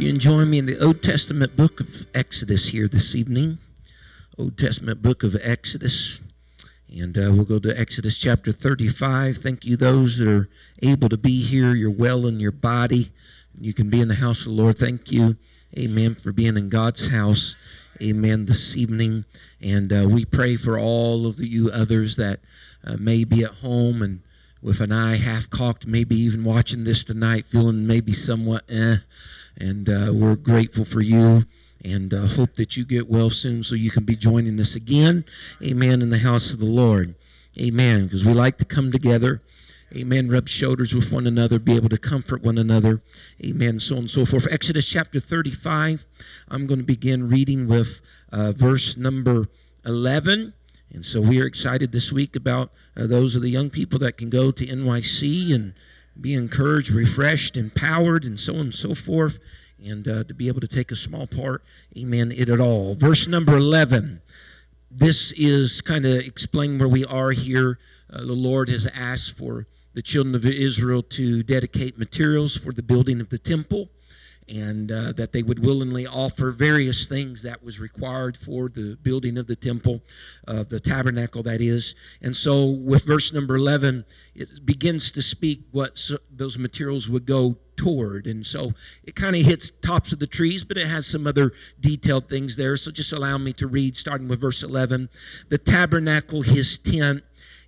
You can join me in the Old Testament book of Exodus here this evening. Old Testament book of Exodus. And uh, we'll go to Exodus chapter 35. Thank you, those that are able to be here. You're well in your body. You can be in the house of the Lord. Thank you, amen, for being in God's house, amen, this evening. And uh, we pray for all of you others that uh, may be at home and with an eye half cocked, maybe even watching this tonight, feeling maybe somewhat eh and uh, we're grateful for you and uh, hope that you get well soon so you can be joining us again. Amen. In the house of the Lord. Amen. Because we like to come together. Amen. Rub shoulders with one another, be able to comfort one another. Amen. So on and so forth. Exodus chapter 35. I'm going to begin reading with uh, verse number 11. And so we are excited this week about uh, those of the young people that can go to NYC and be encouraged, refreshed, empowered, and so on and so forth, and uh, to be able to take a small part, amen, it at all. Verse number 11. This is kind of explaining where we are here. Uh, the Lord has asked for the children of Israel to dedicate materials for the building of the temple and uh, that they would willingly offer various things that was required for the building of the temple, uh, the tabernacle, that is. And so, with verse number 11, it begins to speak what so those materials would go toward. And so, it kind of hits tops of the trees, but it has some other detailed things there. So, just allow me to read, starting with verse 11. The tabernacle, his tent,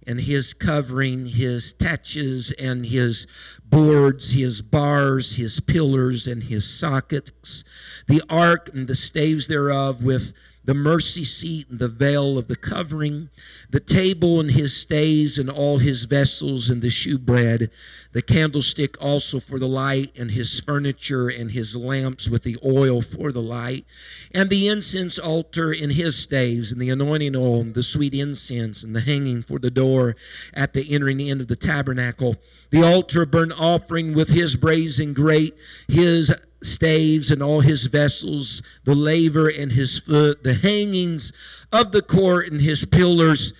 and his covering, his taches and his boards, his bars, his pillars, and his sockets, the ark and the staves thereof with the mercy seat and the veil of the covering, the table and his staves and all his vessels and the shewbread, the candlestick also for the light and his furniture and his lamps with the oil for the light, and the incense altar and his staves and the anointing oil and the sweet incense and the hanging for the door at the entering in of the tabernacle, the altar burnt offering with his brazen grate, his staves and all his vessels, the laver and his foot, the hangings of the court and his pillars.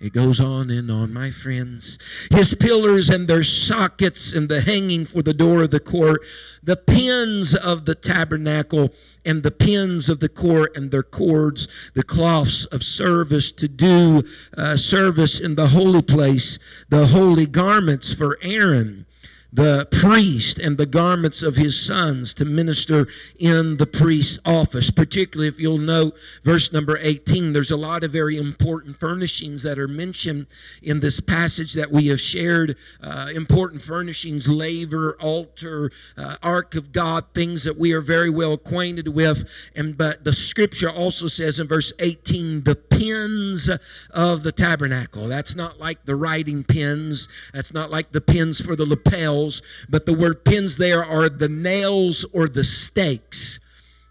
It goes on and on, my friends. His pillars and their sockets and the hanging for the door of the court, the pins of the tabernacle and the pins of the court and their cords, the cloths of service to do uh, service in the holy place, the holy garments for Aaron the priest and the garments of his sons to minister in the priest's office. Particularly, if you'll note verse number 18, there's a lot of very important furnishings that are mentioned in this passage that we have shared. Uh, important furnishings, laver, altar, uh, ark of God, things that we are very well acquainted with. And but the scripture also says in verse 18, the pins of the tabernacle. That's not like the writing pins. That's not like the pins for the lapels, but the word pins there are the nails or the stakes,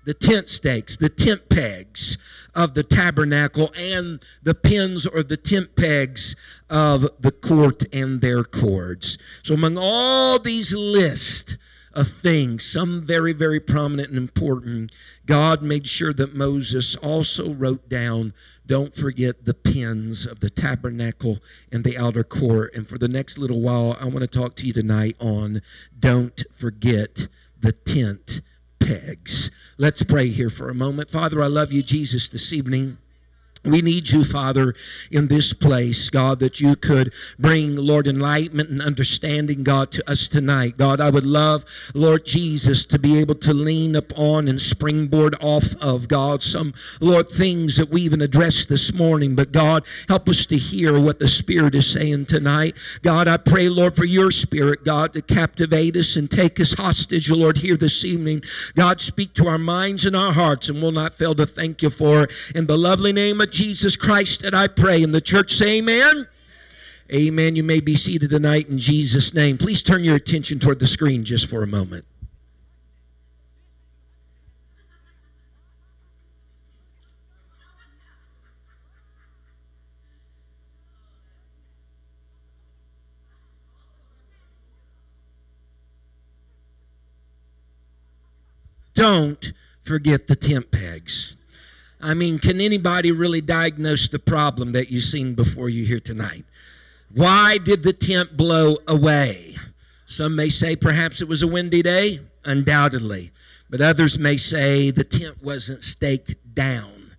the tent stakes, the tent pegs of the tabernacle, and the pins or the tent pegs of the court and their cords. So, among all these lists, of thing, some very, very prominent and important, God made sure that Moses also wrote down don't forget the pins of the tabernacle and the outer court. And for the next little while, I want to talk to you tonight on don't forget the tent pegs. Let's pray here for a moment. Father, I love you, Jesus, this evening. We need you, Father, in this place, God, that you could bring, Lord, enlightenment and understanding, God, to us tonight. God, I would love, Lord Jesus, to be able to lean upon and springboard off of, God, some, Lord, things that we even addressed this morning. But, God, help us to hear what the Spirit is saying tonight. God, I pray, Lord, for your Spirit, God, to captivate us and take us hostage, Lord, here this evening. God, speak to our minds and our hearts, and we'll not fail to thank you for it. In the lovely name of Jesus Christ that I pray. And the church say, Amen. Amen. You may be seated tonight in Jesus' name. Please turn your attention toward the screen just for a moment. Don't forget the tent pegs. I mean, can anybody really diagnose the problem that you've seen before you here tonight? Why did the tent blow away? Some may say perhaps it was a windy day, undoubtedly. But others may say the tent wasn't staked down.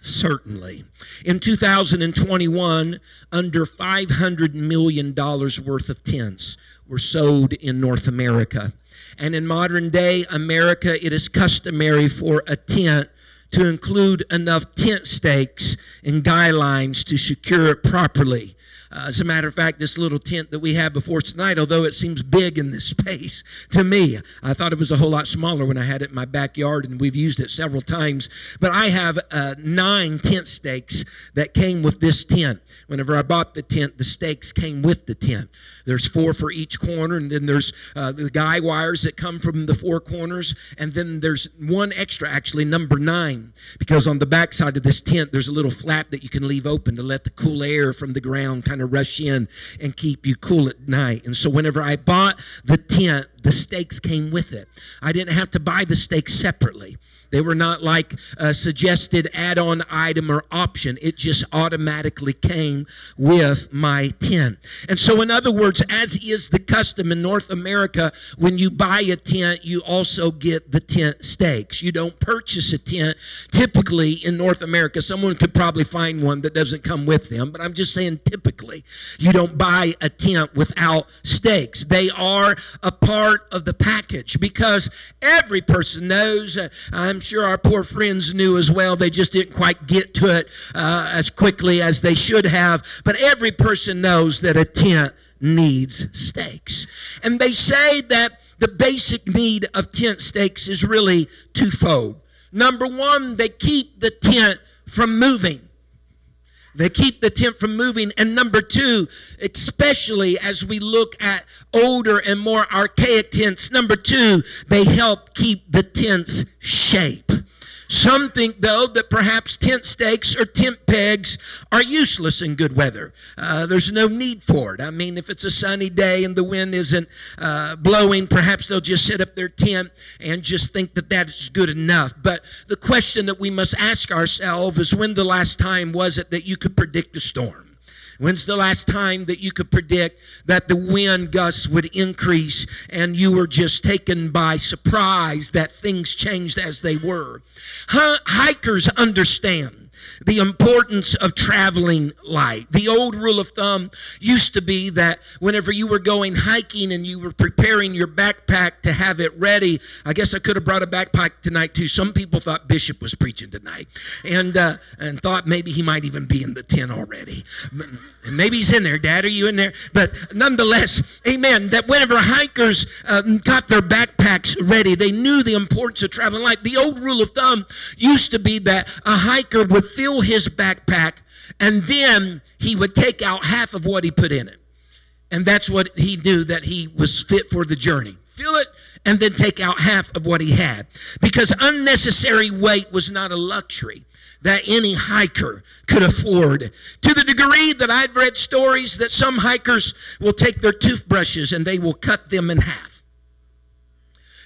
Certainly. In 2021, under $500 million worth of tents were sold in North America. And in modern day America, it is customary for a tent to include enough tent stakes and guidelines to secure it properly. Uh, as a matter of fact, this little tent that we have before tonight, although it seems big in this space to me, I thought it was a whole lot smaller when I had it in my backyard, and we've used it several times. But I have uh, nine tent stakes that came with this tent. Whenever I bought the tent, the stakes came with the tent. There's four for each corner, and then there's uh, the guy wires that come from the four corners, and then there's one extra, actually, number nine, because on the back side of this tent, there's a little flap that you can leave open to let the cool air from the ground kind of rush in and keep you cool at night. And so whenever I bought the tent, the stakes came with it. I didn't have to buy the stakes separately. They were not like a suggested add on item or option. It just automatically came with my tent. And so, in other words, as is the custom in North America, when you buy a tent, you also get the tent stakes. You don't purchase a tent. Typically, in North America, someone could probably find one that doesn't come with them, but I'm just saying typically, you don't buy a tent without stakes. They are a part of the package because every person knows, uh, I'm sure our poor friends knew as well. They just didn't quite get to it uh, as quickly as they should have. But every person knows that a tent needs stakes. And they say that the basic need of tent stakes is really twofold. Number one, they keep the tent from moving. They keep the tent from moving. And number two, especially as we look at older and more archaic tents, number two, they help keep the tent's shape. Some think, though, that perhaps tent stakes or tent pegs are useless in good weather. Uh, there's no need for it. I mean, if it's a sunny day and the wind isn't uh, blowing, perhaps they'll just set up their tent and just think that that's good enough. But the question that we must ask ourselves is when the last time was it that you could predict a storm? When's the last time that you could predict that the wind gusts would increase and you were just taken by surprise that things changed as they were? Hikers understand the importance of traveling light. The old rule of thumb used to be that whenever you were going hiking and you were preparing your backpack to have it ready, I guess I could have brought a backpack tonight too. Some people thought Bishop was preaching tonight and, uh, and thought maybe he might even be in the tent already. And maybe he's in there. Dad, are you in there? But nonetheless, amen, that whenever hikers uh, got their backpacks ready, they knew the importance of traveling light. The old rule of thumb used to be that a hiker would fill his backpack and then he would take out half of what he put in it. And that's what he knew that he was fit for the journey. Fill it and then take out half of what he had. Because unnecessary weight was not a luxury that any hiker could afford. To the degree that I've read stories that some hikers will take their toothbrushes and they will cut them in half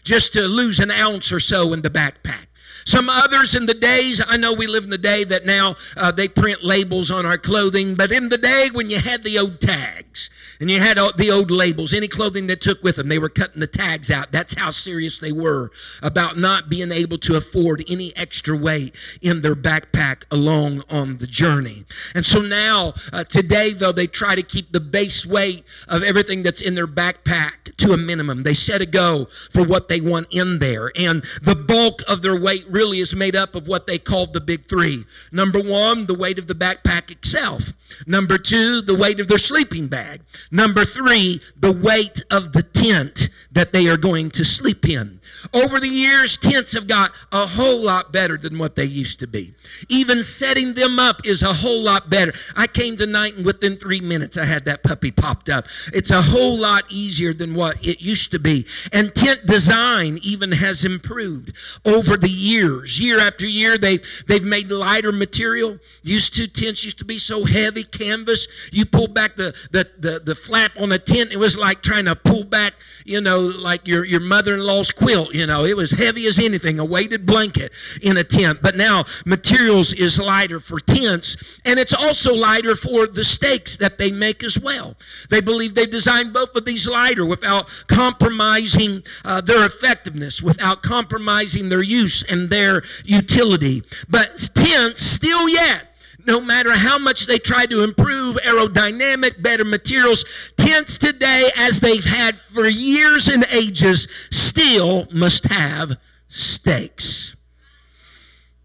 just to lose an ounce or so in the backpack. Some others in the days, I know we live in the day that now uh, they print labels on our clothing, but in the day when you had the old tags and you had the old labels, any clothing that took with them, they were cutting the tags out. That's how serious they were about not being able to afford any extra weight in their backpack along on the journey. And so now, uh, today, though, they try to keep the base weight of everything that's in their backpack to a minimum. They set a go for what they want in there. And the bulk of their weight really is made up of what they called the big three. Number one, the weight of the backpack itself. Number two, the weight of their sleeping bag. Number three, the weight of the tent that they are going to sleep in. Over the years, tents have got a whole lot better than what they used to be. Even setting them up is a whole lot better. I came tonight and within three minutes I had that puppy popped up. It's a whole lot easier than what it used to be. And tent design even has improved over the years years, year after year, they've, they've made lighter material. Used to, tents used to be so heavy, canvas. You pull back the, the, the, the flap on a tent, it was like trying to pull back, you know, like your, your mother-in-law's quilt, you know. It was heavy as anything, a weighted blanket in a tent. But now materials is lighter for tents, and it's also lighter for the stakes that they make as well. They believe they designed both of these lighter without compromising uh, their effectiveness, without compromising their use and their utility. But tents, still yet, no matter how much they try to improve aerodynamic, better materials, tents today, as they've had for years and ages, still must have stakes.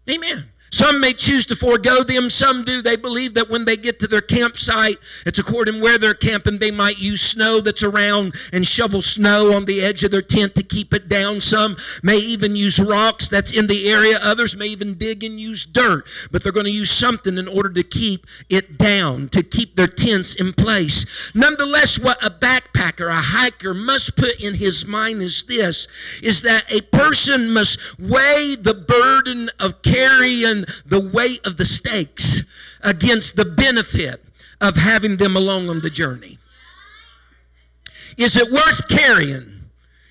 Amen. Some may choose to forego them. Some do. They believe that when they get to their campsite, it's according where they're camping, they might use snow that's around and shovel snow on the edge of their tent to keep it down. Some may even use rocks that's in the area. Others may even dig and use dirt. But they're going to use something in order to keep it down, to keep their tents in place. Nonetheless, what a backpacker, a hiker must put in his mind is this, is that a person must weigh the burden of carrying the weight of the stakes against the benefit of having them along on the journey. Is it worth carrying?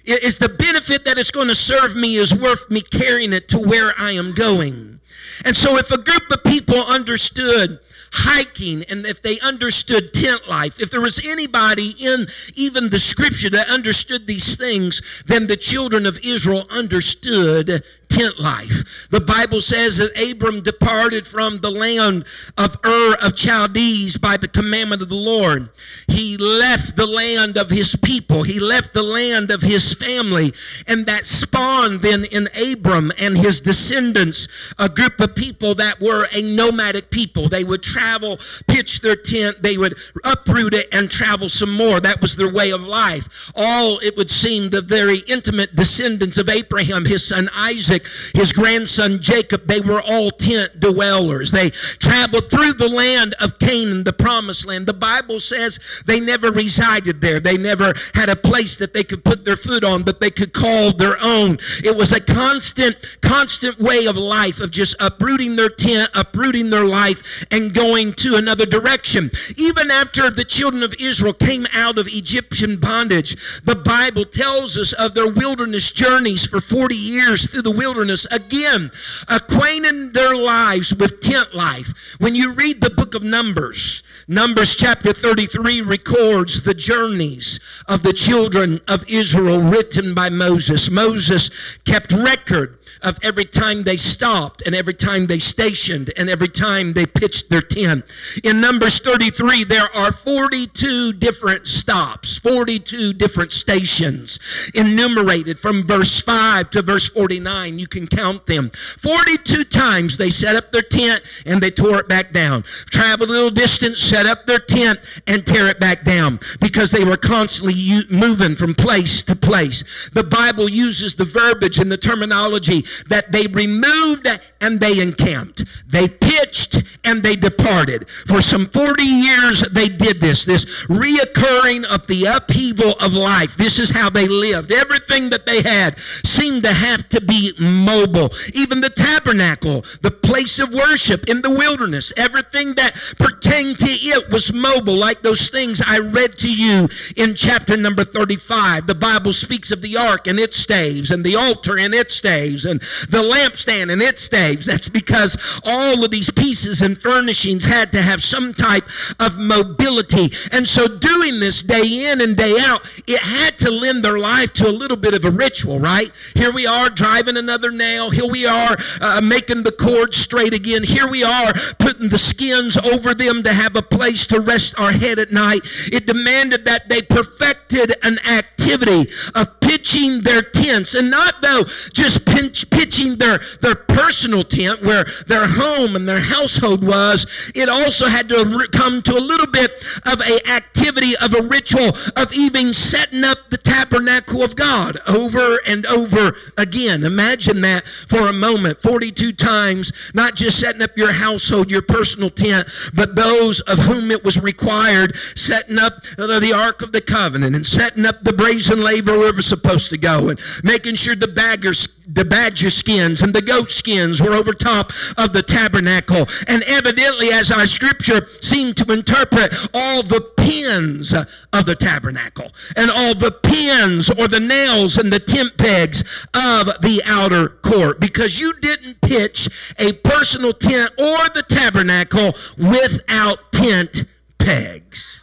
Is the benefit that it's going to serve me is worth me carrying it to where I am going? And so if a group of people understood hiking and if they understood tent life, if there was anybody in even the scripture that understood these things, then the children of Israel understood tent life. The Bible says that Abram departed from the land of Ur of Chaldees by the commandment of the Lord. He left the land of his people. He left the land of his family. And that spawned then in Abram and his descendants a group of people that were a nomadic people. They would travel, pitch their tent, they would uproot it and travel some more. That was their way of life. All, it would seem, the very intimate descendants of Abraham, his son Isaac, Isaac, his grandson Jacob, they were all tent dwellers. They traveled through the land of Canaan, the promised land. The Bible says they never resided there. They never had a place that they could put their foot on, but they could call their own. It was a constant, constant way of life of just uprooting their tent, uprooting their life, and going to another direction. Even after the children of Israel came out of Egyptian bondage, the Bible tells us of their wilderness journeys for 40 years through the wilderness wilderness, again, acquainting their lives with tent life. When you read the book of Numbers, Numbers chapter 33 records the journeys of the children of Israel written by Moses. Moses kept record of every time they stopped and every time they stationed and every time they pitched their tent. In Numbers 33, there are 42 different stops, 42 different stations enumerated from verse 5 to verse 49. You can count them. 42 times they set up their tent and they tore it back down. Traveled a little distance, set up their tent and tear it back down because they were constantly moving from place to place. The Bible uses the verbiage and the terminology that they removed and they encamped. They pitched and they departed. For some 40 years they did this, this reoccurring of the upheaval of life. This is how they lived. Everything that they had seemed to have to be mobile. Even the tabernacle, the place of worship in the wilderness, everything that pertained to it was mobile, like those things I read to you in chapter number 35. The Bible speaks of the ark and its staves, and the altar and its staves, and the lampstand and its staves. That's because all of these pieces and furnishings had to have some type of mobility. And so, doing this day in and day out, it had to lend their life to a little bit of a ritual, right? Here we are driving another nail. Here we are uh, making the cord straight again. Here we are putting the skins over them to have a place to rest our head at night. It demanded that they perfected an activity of pitching their tents, and not though just pinch, pitching their, their personal tent where their home and their household was. It also had to come to a little bit of a activity of a ritual of even setting up the tabernacle of God over and over again. Imagine that for a moment. 42 times, not just setting up your household, your personal tent, but those of whom it was required, setting up the Ark of the Covenant and setting up the brazen laver where it was supposed to go and making sure the baggers the badger skins and the goat skins were over top of the tabernacle. And evidently, as our scripture seemed to interpret, all the pins of the tabernacle and all the pins or the nails and the tent pegs of the outer court. Because you didn't pitch a personal tent or the tabernacle without tent pegs.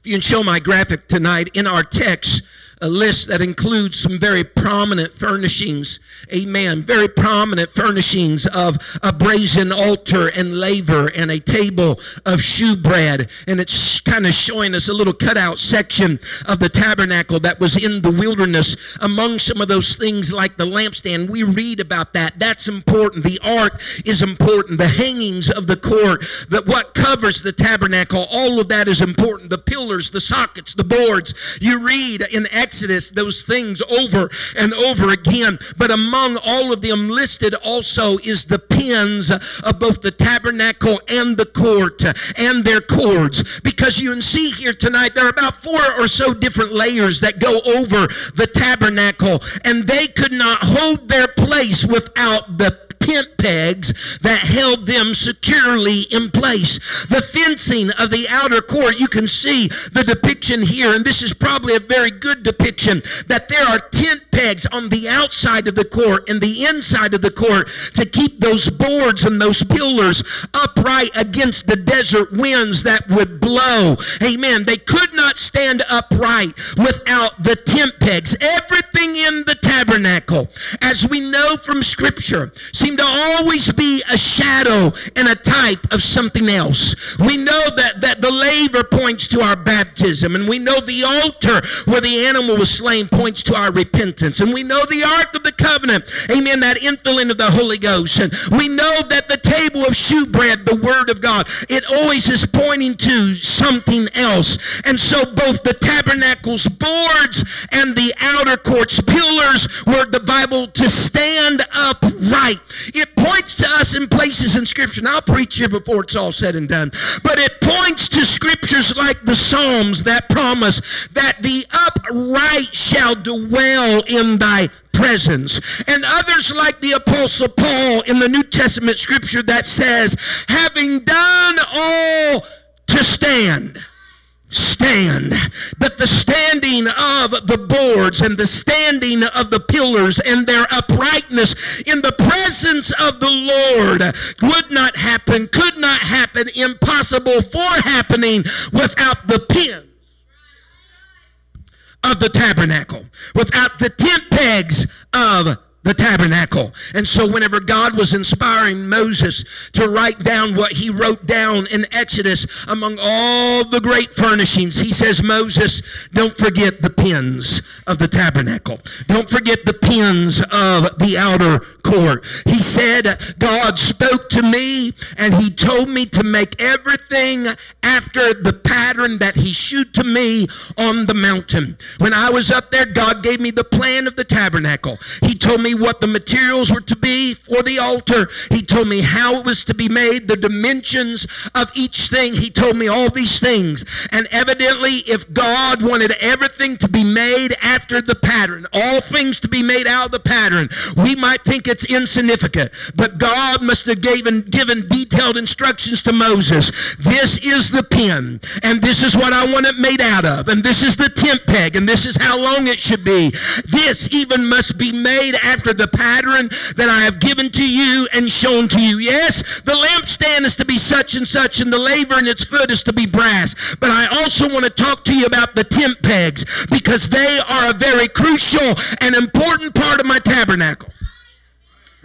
If you can show my graphic tonight in our text, a list that includes some very prominent furnishings. Amen. Very prominent furnishings of a brazen altar and laver and a table of shewbread. And it's kind of showing us a little cutout section of the tabernacle that was in the wilderness. Among some of those things like the lampstand, we read about that. That's important. The ark is important. The hangings of the court, that what covers the tabernacle, all of that is important. The pillars, the sockets, the boards. You read in Exodus those things over and over again. But among all of them listed also is the pins of both the tabernacle and the court and their cords. Because you can see here tonight, there are about four or so different layers that go over the tabernacle, and they could not hold their place without the tent pegs that held them securely in place. The fencing of the outer court, you can see the depiction here, and this is probably a very good depiction that there are tent pegs on the outside of the court and the inside of the court to keep those boards and those pillars upright against the desert winds that would blow. Amen. They could not stand upright without the tent pegs. Everything in the tabernacle, as we know from Scripture, seems to always be a shadow and a type of something else. We know that, that the laver points to our baptism, and we know the altar where the animal was slain points to our repentance, and we know the Ark of the Covenant, amen, that infilling of the Holy Ghost, and we know that the table of shewbread, the Word of God, it always is pointing to something else. And so both the tabernacle's boards and the outer court's pillars were the Bible to stand upright. It points to us in places in Scripture. And I'll preach here before it's all said and done. But it points to Scriptures like the Psalms that promise that the upright shall dwell in thy presence. And others like the Apostle Paul in the New Testament Scripture that says, having done all to stand stand. But the standing of the boards and the standing of the pillars and their uprightness in the presence of the Lord would not happen, could not happen, impossible for happening without the pins of the tabernacle, without the tent pegs of the tabernacle. And so, whenever God was inspiring Moses to write down what he wrote down in Exodus among all the great furnishings, he says, Moses, don't forget the pins of the tabernacle. Don't forget the pins of the outer court. He said, God spoke to me and he told me to make everything after the pattern that he showed to me on the mountain. When I was up there, God gave me the plan of the tabernacle. He told me what the materials were to be for the altar. He told me how it was to be made, the dimensions of each thing. He told me all these things. And evidently, if God wanted everything to be made after the pattern, all things to be made out of the pattern, we might think it's insignificant. But God must have given, given detailed instructions to Moses. This is the pin, and this is what I want it made out of, and this is the tent peg, and this is how long it should be. This even must be made after after the pattern that I have given to you and shown to you. Yes, the lampstand is to be such and such, and the laver in its foot is to be brass. But I also want to talk to you about the tent pegs because they are a very crucial and important part of my tabernacle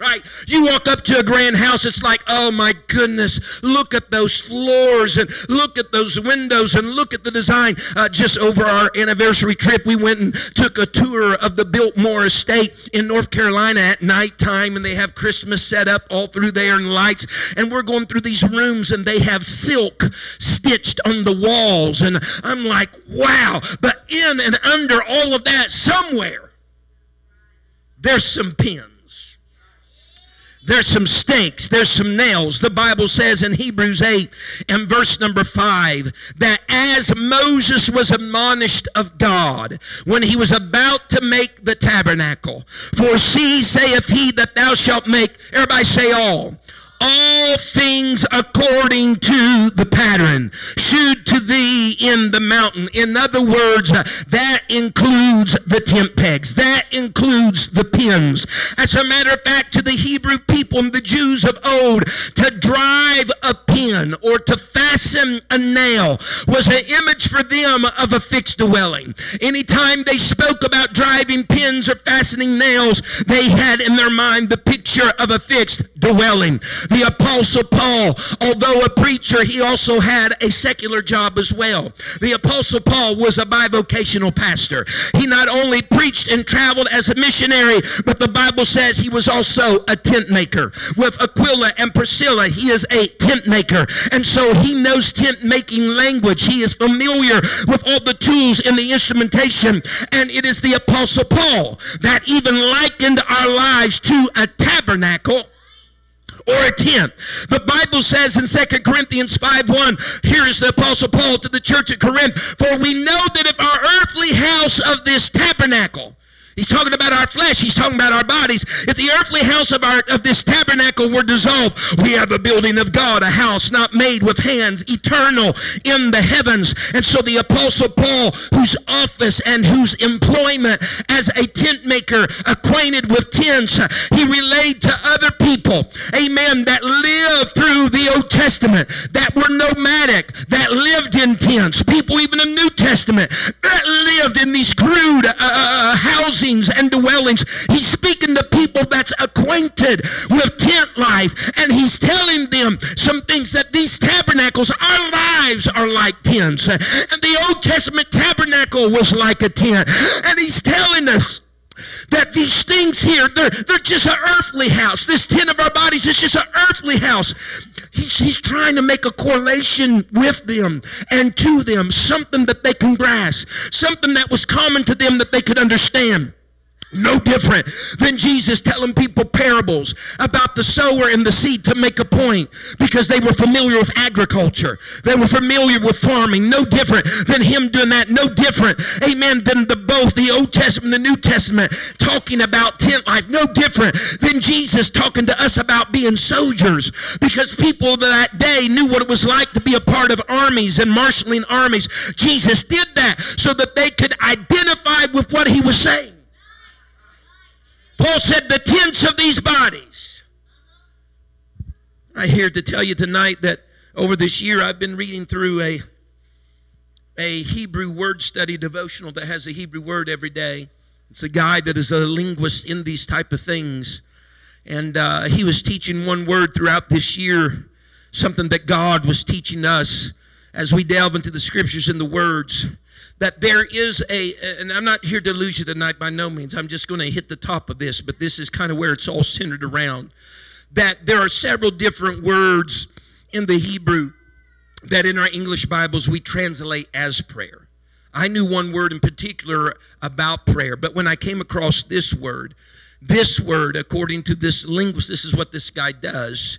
right? You walk up to a grand house, it's like, oh my goodness, look at those floors and look at those windows and look at the design. Uh, just over our anniversary trip, we went and took a tour of the Biltmore Estate in North Carolina at nighttime, and they have Christmas set up all through there and lights. And we're going through these rooms, and they have silk stitched on the walls. And I'm like, wow. But in and under all of that, somewhere, there's some pins there's some stakes, there's some nails. The Bible says in Hebrews 8 and verse number 5 that as Moses was admonished of God when he was about to make the tabernacle, for see, saith he that thou shalt make, everybody say all all things according to the pattern to thee in the mountain. In other words, that includes the tent pegs. That includes the pins. As a matter of fact, to the Hebrew people and the Jews of old, to drive a pin or to fasten a nail was an image for them of a fixed dwelling. Anytime they spoke about driving pins or fastening nails, they had in their mind the picture of a fixed dwelling. The Apostle Paul, although a preacher, he also had a secular job as well. The Apostle Paul was a bivocational pastor. He not only preached and traveled as a missionary, but the Bible says he was also a tent maker. With Aquila and Priscilla, he is a tent maker. And so he knows tent making language. He is familiar with all the tools and the instrumentation. And it is the Apostle Paul that even likened our lives to a tabernacle or a tent. The Bible says in 2 Corinthians 5 1, here is the Apostle Paul to the church at Corinth, for we know that if our earthly house of this tabernacle, He's talking about our flesh. He's talking about our bodies. If the earthly house of our of this tabernacle were dissolved, we have a building of God, a house not made with hands, eternal in the heavens. And so the apostle Paul, whose office and whose employment as a tent maker, acquainted with tents, he relayed to other people, amen, that lived through the Old Testament, that were nomadic, that lived in tents. People even in the New Testament that lived in these crude uh, uh and dwellings. He's speaking to people that's acquainted with tent life, and he's telling them some things that these tabernacles, our lives are like tents. And the Old Testament tabernacle was like a tent. And he's telling us that these things here, they're, they're just an earthly house. This tent of our bodies is just an earthly house. He's, he's trying to make a correlation with them and to them, something that they can grasp, something that was common to them that they could understand. No different than Jesus telling people parables about the sower and the seed to make a point because they were familiar with agriculture. They were familiar with farming. No different than him doing that. No different, amen, than the both the Old Testament and the New Testament talking about tent life. No different than Jesus talking to us about being soldiers because people that day knew what it was like to be a part of armies and marshaling armies. Jesus did that so that they could identify with what he was saying. Paul said, the tents of these bodies. I here to tell you tonight that over this year I've been reading through a, a Hebrew word study devotional that has a Hebrew word every day. It's a guy that is a linguist in these type of things. And uh, he was teaching one word throughout this year, something that God was teaching us as we delve into the scriptures and the words that there is a, and I'm not here to lose you tonight by no means. I'm just going to hit the top of this, but this is kind of where it's all centered around. That there are several different words in the Hebrew that in our English Bibles we translate as prayer. I knew one word in particular about prayer, but when I came across this word, this word, according to this linguist, this is what this guy does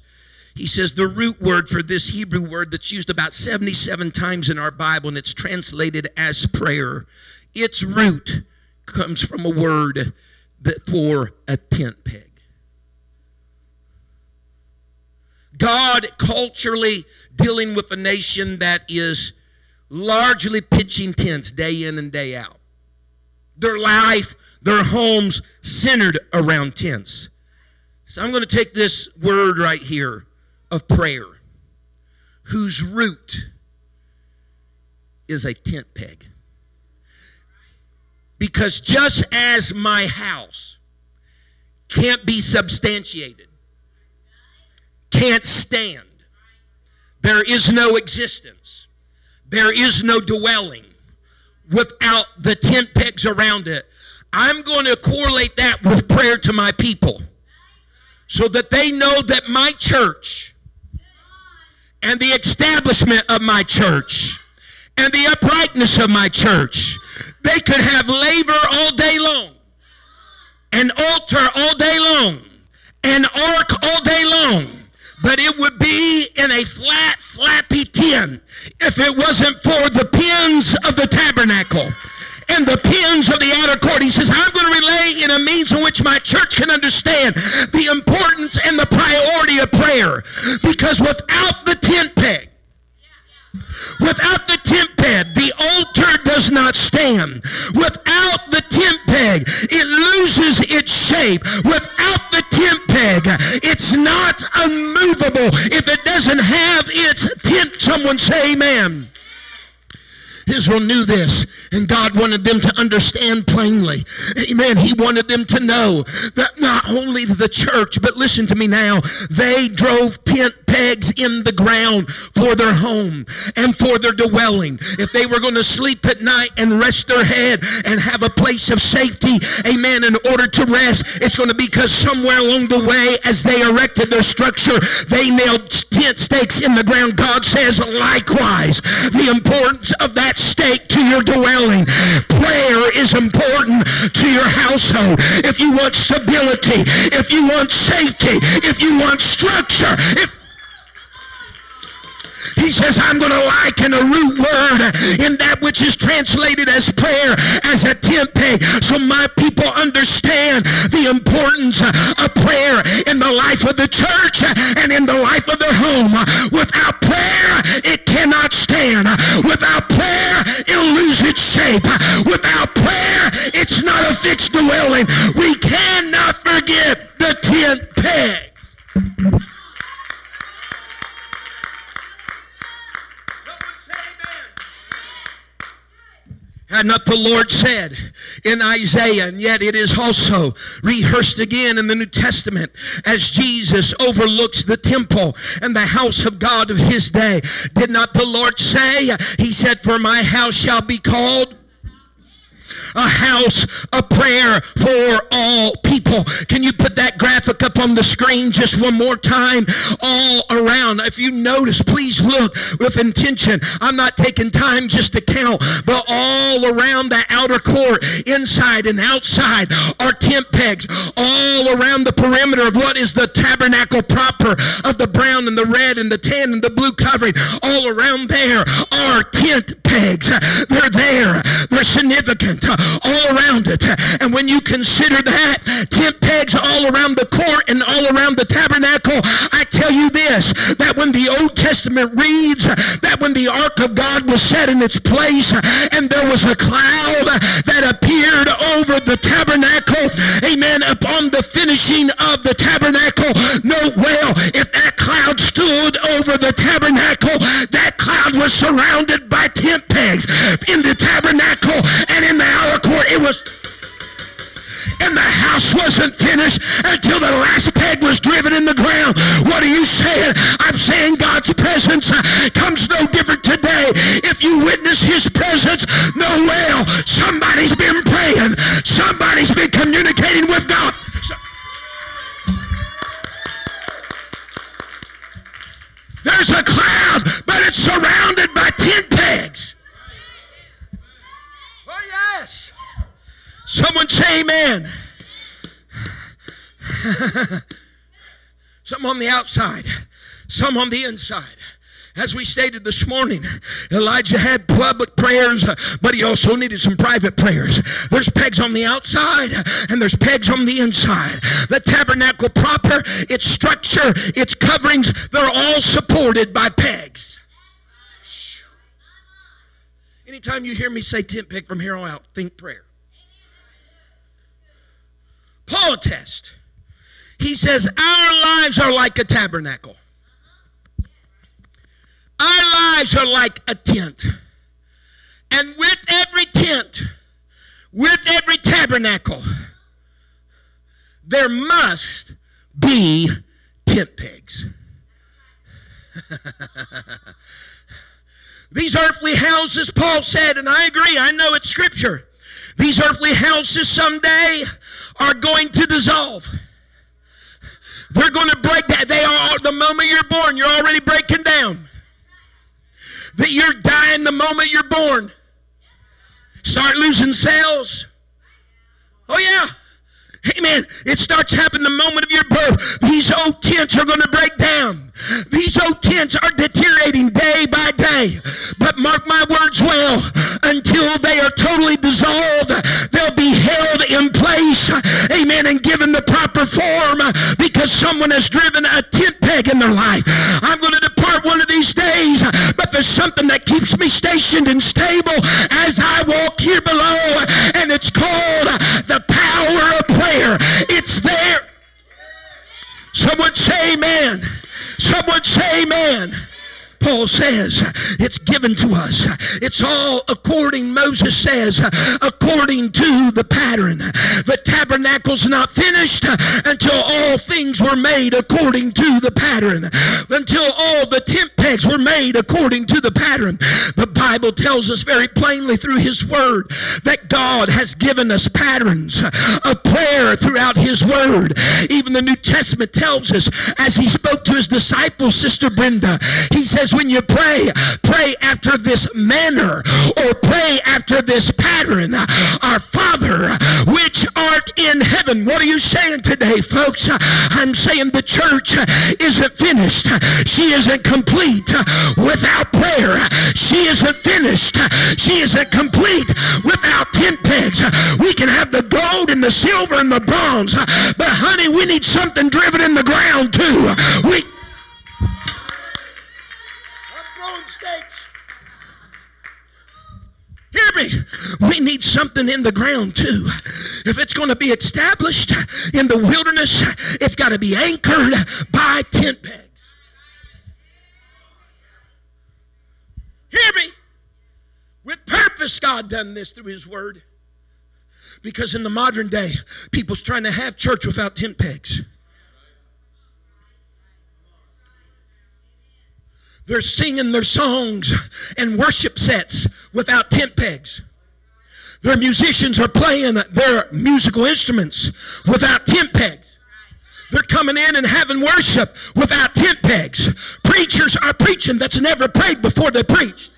he says the root word for this Hebrew word that's used about 77 times in our Bible and it's translated as prayer, its root comes from a word that for a tent peg. God culturally dealing with a nation that is largely pitching tents day in and day out. Their life, their homes centered around tents. So I'm going to take this word right here of prayer whose root is a tent peg. Because just as my house can't be substantiated, can't stand, there is no existence, there is no dwelling without the tent pegs around it. I'm going to correlate that with prayer to my people so that they know that my church and the establishment of my church and the uprightness of my church. They could have laver all day long, an altar all day long, an ark all day long, but it would be in a flat, flappy tin if it wasn't for the pins of the tabernacle and the pins of the outer court. He says, I'm going to relay in a means in which my church can understand the importance and the priority of prayer. Because without the tent peg, Without the tent peg, the altar does not stand. Without the tent peg, it loses its shape. Without the tent peg, it's not unmovable. If it doesn't have its tent, someone say amen. Israel knew this, and God wanted them to understand plainly. Amen. He wanted them to know that not only the church, but listen to me now, they drove tent pegs in the ground for their home and for their dwelling. If they were going to sleep at night and rest their head and have a place of safety, amen, in order to rest, it's going to be because somewhere along the way, as they erected their structure, they nailed tent stakes in the ground. God says, likewise, the importance of that stake to your dwelling. Prayer is important to your household. If you want stability, if you want safety, if you want structure, if he says, I'm going to liken a root word in that which is translated as prayer as a tent peg. So my people understand the importance of prayer in the life of the church and in the life of their home. Without prayer, it cannot stand. Without prayer, it'll lose its shape. Without prayer, it's not a fixed dwelling. We cannot forget the tent peg. Had not the Lord said in Isaiah, and yet it is also rehearsed again in the New Testament as Jesus overlooks the temple and the house of God of his day. Did not the Lord say, He said, For my house shall be called a house of prayer for all people. Can you put that graphic up on the screen just one more time? All around. If you notice, please look with intention. I'm not taking time just to count, but all around the outer court, inside and outside, are tent pegs. All around the perimeter of what is the tabernacle proper of the brown and the red and the tan and the blue covering. All around there are tent pegs. They're there. They're significant all around it. And when you consider that, tent pegs all around the court and all around the tabernacle, I tell you this, that when the Old Testament reads that when the ark of God was set in its place and there was a cloud that appeared over the tabernacle, amen, upon the finishing of the tabernacle, note well, if that cloud stood over the tabernacle, that cloud was surrounded by tent pegs in the tabernacle and in the outer court. It was and the house wasn't finished until the last peg was driven in the ground. What are you saying? I'm saying God's presence uh, comes no different today. If you witness his presence, know well, somebody's been praying. Somebody's been communicating with God. There's a cloud, but it's surrounded by tent pegs. Oh, yes. Someone say amen. some on the outside, some on the inside. As we stated this morning, Elijah had public prayers, but he also needed some private prayers. There's pegs on the outside and there's pegs on the inside. The tabernacle proper, its structure, its coverings, they're all supported by pegs. Anytime you hear me say tent peg from here on out, think prayer. Paul test. He says, Our lives are like a tabernacle. Our lives are like a tent. And with every tent, with every tabernacle, there must be tent pegs. These earthly houses, Paul said, and I agree, I know it's scripture. These earthly houses someday are going to dissolve. They're going to break that. They are the moment you're born, you're already breaking down. That you're dying the moment you're born. Start losing cells. Oh yeah. Man, it starts happening the moment of your birth these old tents are going to break down. These old tents are deteriorating day by day. But mark my words well, until they are totally dissolved, they'll be held in place, amen, and given the proper form because someone has driven a tent peg in their life. I'm going to depart one of these days, but there's something that keeps me stationed and stable as I walk here below, and it's called the prayer. It's there. Someone say amen. Someone say amen. Paul says it's given to us. It's all according, Moses says, according to the pattern. The tabernacle's not finished until all things were made according to the pattern. Until all the tent pegs were made according to the pattern. The Bible tells us very plainly through his word that God has given us patterns of prayer throughout his word. Even the New Testament tells us as he spoke to his disciples, Sister Brenda, he says, when you pray, pray after this manner or pray after this pattern. Our Father, which art in heaven. What are you saying today, folks? I'm saying the church isn't finished. She isn't complete without prayer. She isn't finished. She isn't complete without tent pegs. We can have the gold and the silver and the bronze, but honey, we need something driven in the ground too. We Hear me. We need something in the ground too. If it's going to be established in the wilderness, it's got to be anchored by tent pegs. Hear me. With purpose, God done this through His Word. Because in the modern day, people's trying to have church without tent pegs. They're singing their songs and worship sets without tent pegs. Their musicians are playing their musical instruments without tent pegs. They're coming in and having worship without tent pegs. Preachers are preaching that's never prayed before they preached.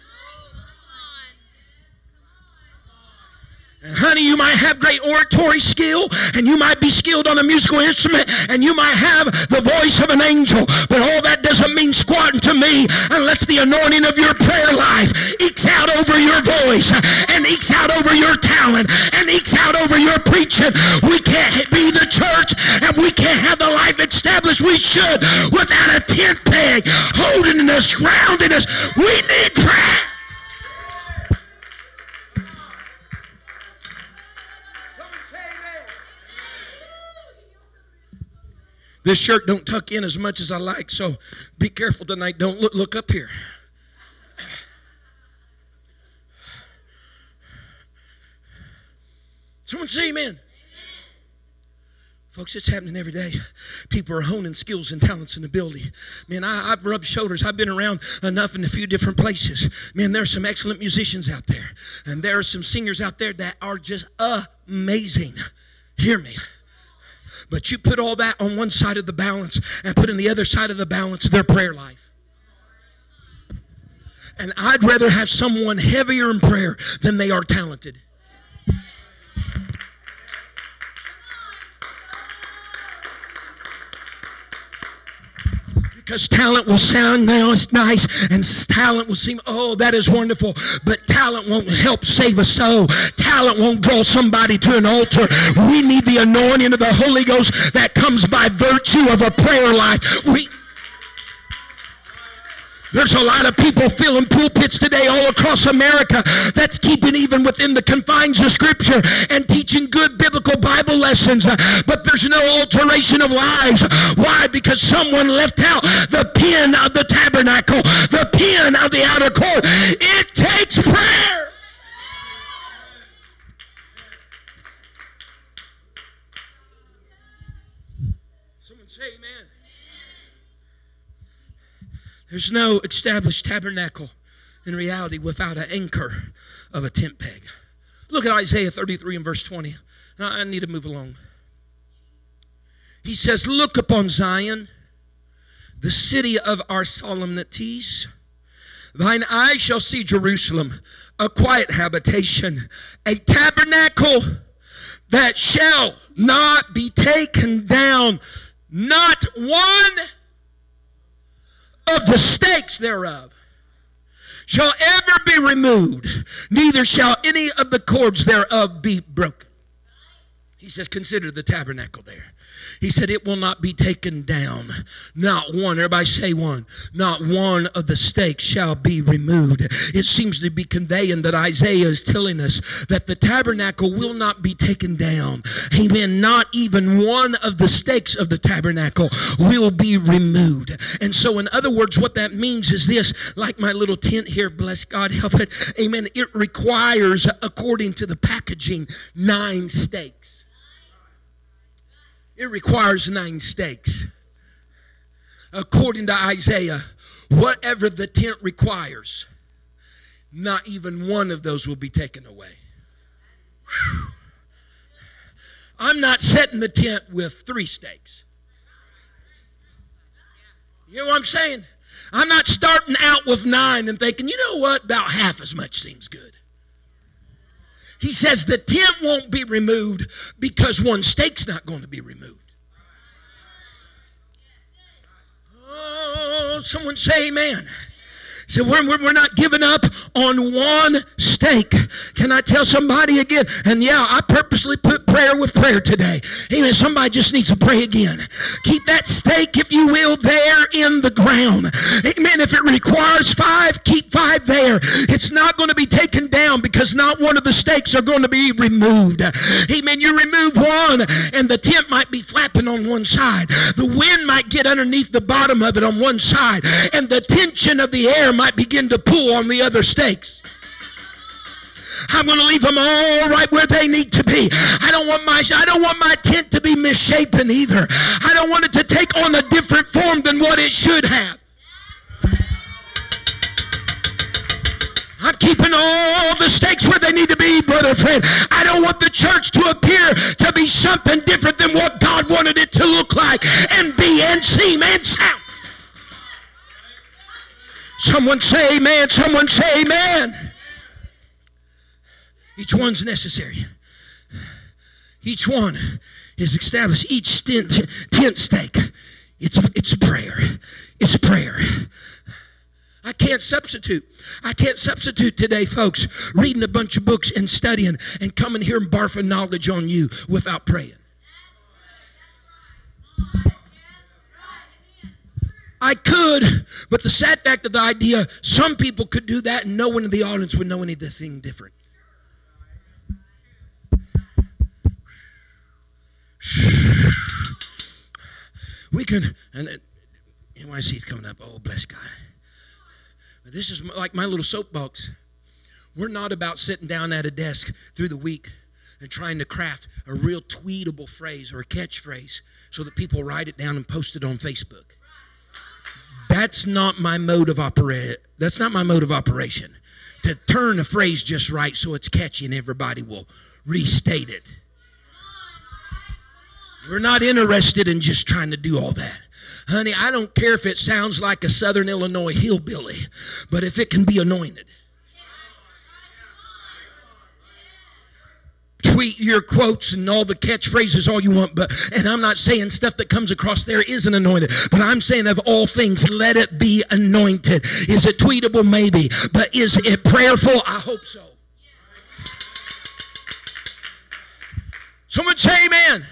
Honey, you might have great oratory skill and you might be skilled on a musical instrument and you might have the voice of an angel, but all that doesn't mean squatting to me unless the anointing of your prayer life ekes out over your voice and ekes out over your talent and ekes out over your preaching. We can't be the church and we can't have the life established we should without a tent peg holding us, grounding us. We need prayer. This shirt don't tuck in as much as I like, so be careful tonight. Don't look, look up here. Someone say amen. Folks, it's happening every day. People are honing skills and talents in the building. Man, I, have rubbed shoulders. I've been around enough in a few different places. Man, there are some excellent musicians out there. And there are some singers out there that are just amazing. Hear me. But you put all that on one side of the balance and put in the other side of the balance their prayer life. And I'd rather have someone heavier in prayer than they are talented. Because talent will sound nice, nice, and talent will seem, oh, that is wonderful. But talent won't help save a soul. Talent won't draw somebody to an altar. We need the anointing of the Holy Ghost that comes by virtue of a prayer life. We there's a lot of people filling pulpits today all across America that's keeping even within the confines of Scripture and teaching good biblical Bible lessons, but there's no alteration of lives. Why? Because someone left out the pin of the tabernacle, the pin of the outer court. It takes prayer. There's no established tabernacle in reality without an anchor of a tent peg. Look at Isaiah 33 and verse 20. Now, I need to move along. He says, Look upon Zion, the city of our solemnities. Thine eye shall see Jerusalem, a quiet habitation, a tabernacle that shall not be taken down not one of the stakes thereof shall ever be removed, neither shall any of the cords thereof be broken. He says, Consider the tabernacle there. He said, It will not be taken down. Not one, everybody say one, not one of the stakes shall be removed. It seems to be conveying that Isaiah is telling us that the tabernacle will not be taken down. Amen. Not even one of the stakes of the tabernacle will be removed. And so, in other words, what that means is this like my little tent here, bless God, help it. Amen. It requires, according to the packaging, nine stakes. It requires nine stakes. According to Isaiah, whatever the tent requires, not even one of those will be taken away. Whew. I'm not setting the tent with three stakes. You know what I'm saying? I'm not starting out with nine and thinking, you know what, about half as much seems good. He says the tent won't be removed because one stake's not going to be removed. Oh, someone say amen. So we're, we're not giving up on one stake. Can I tell somebody again? And yeah, I purposely put prayer with prayer today. Amen. Somebody just needs to pray again. Keep that stake, if you will, there in the ground. Amen. If it requires five, keep five there. It's not going to be taken down because not one of the stakes are going to be removed. Amen. You remove one and the tent might be flapping on one side. The wind might get underneath the bottom of it on one side. And the tension of the air might begin to pull on the other stakes. I'm going to leave them all right where they need to be. I don't want my I don't want my tent to be misshapen either. I don't want it to take on a different form than what it should have. I'm keeping all the stakes where they need to be, brother friend. I don't want the church to appear to be something different than what God wanted it to look like and be and seem and sound. Someone say amen. Someone say amen. Each one's necessary. Each one is established. Each tent, tent stake, it's, it's prayer. It's prayer. I can't substitute. I can't substitute today, folks, reading a bunch of books and studying and coming here and barfing knowledge on you without praying. I could, but the sad fact of the idea, some people could do that and no one in the audience would know anything different. We can, and NYC's coming up. Oh, bless God. This is like my little soapbox. We're not about sitting down at a desk through the week and trying to craft a real tweetable phrase or a catchphrase so that people write it down and post it on Facebook. That's not my mode of operate. That's not my mode of operation. To turn a phrase just right so it's catchy and everybody will restate it. We're not interested in just trying to do all that. Honey, I don't care if it sounds like a Southern Illinois hillbilly, but if it can be anointed. Tweet your quotes and all the catchphrases all you want, but and I'm not saying stuff that comes across there isn't anointed, but I'm saying of all things, let it be anointed. Is it tweetable? Maybe, but is it prayerful? I hope so. Someone say amen.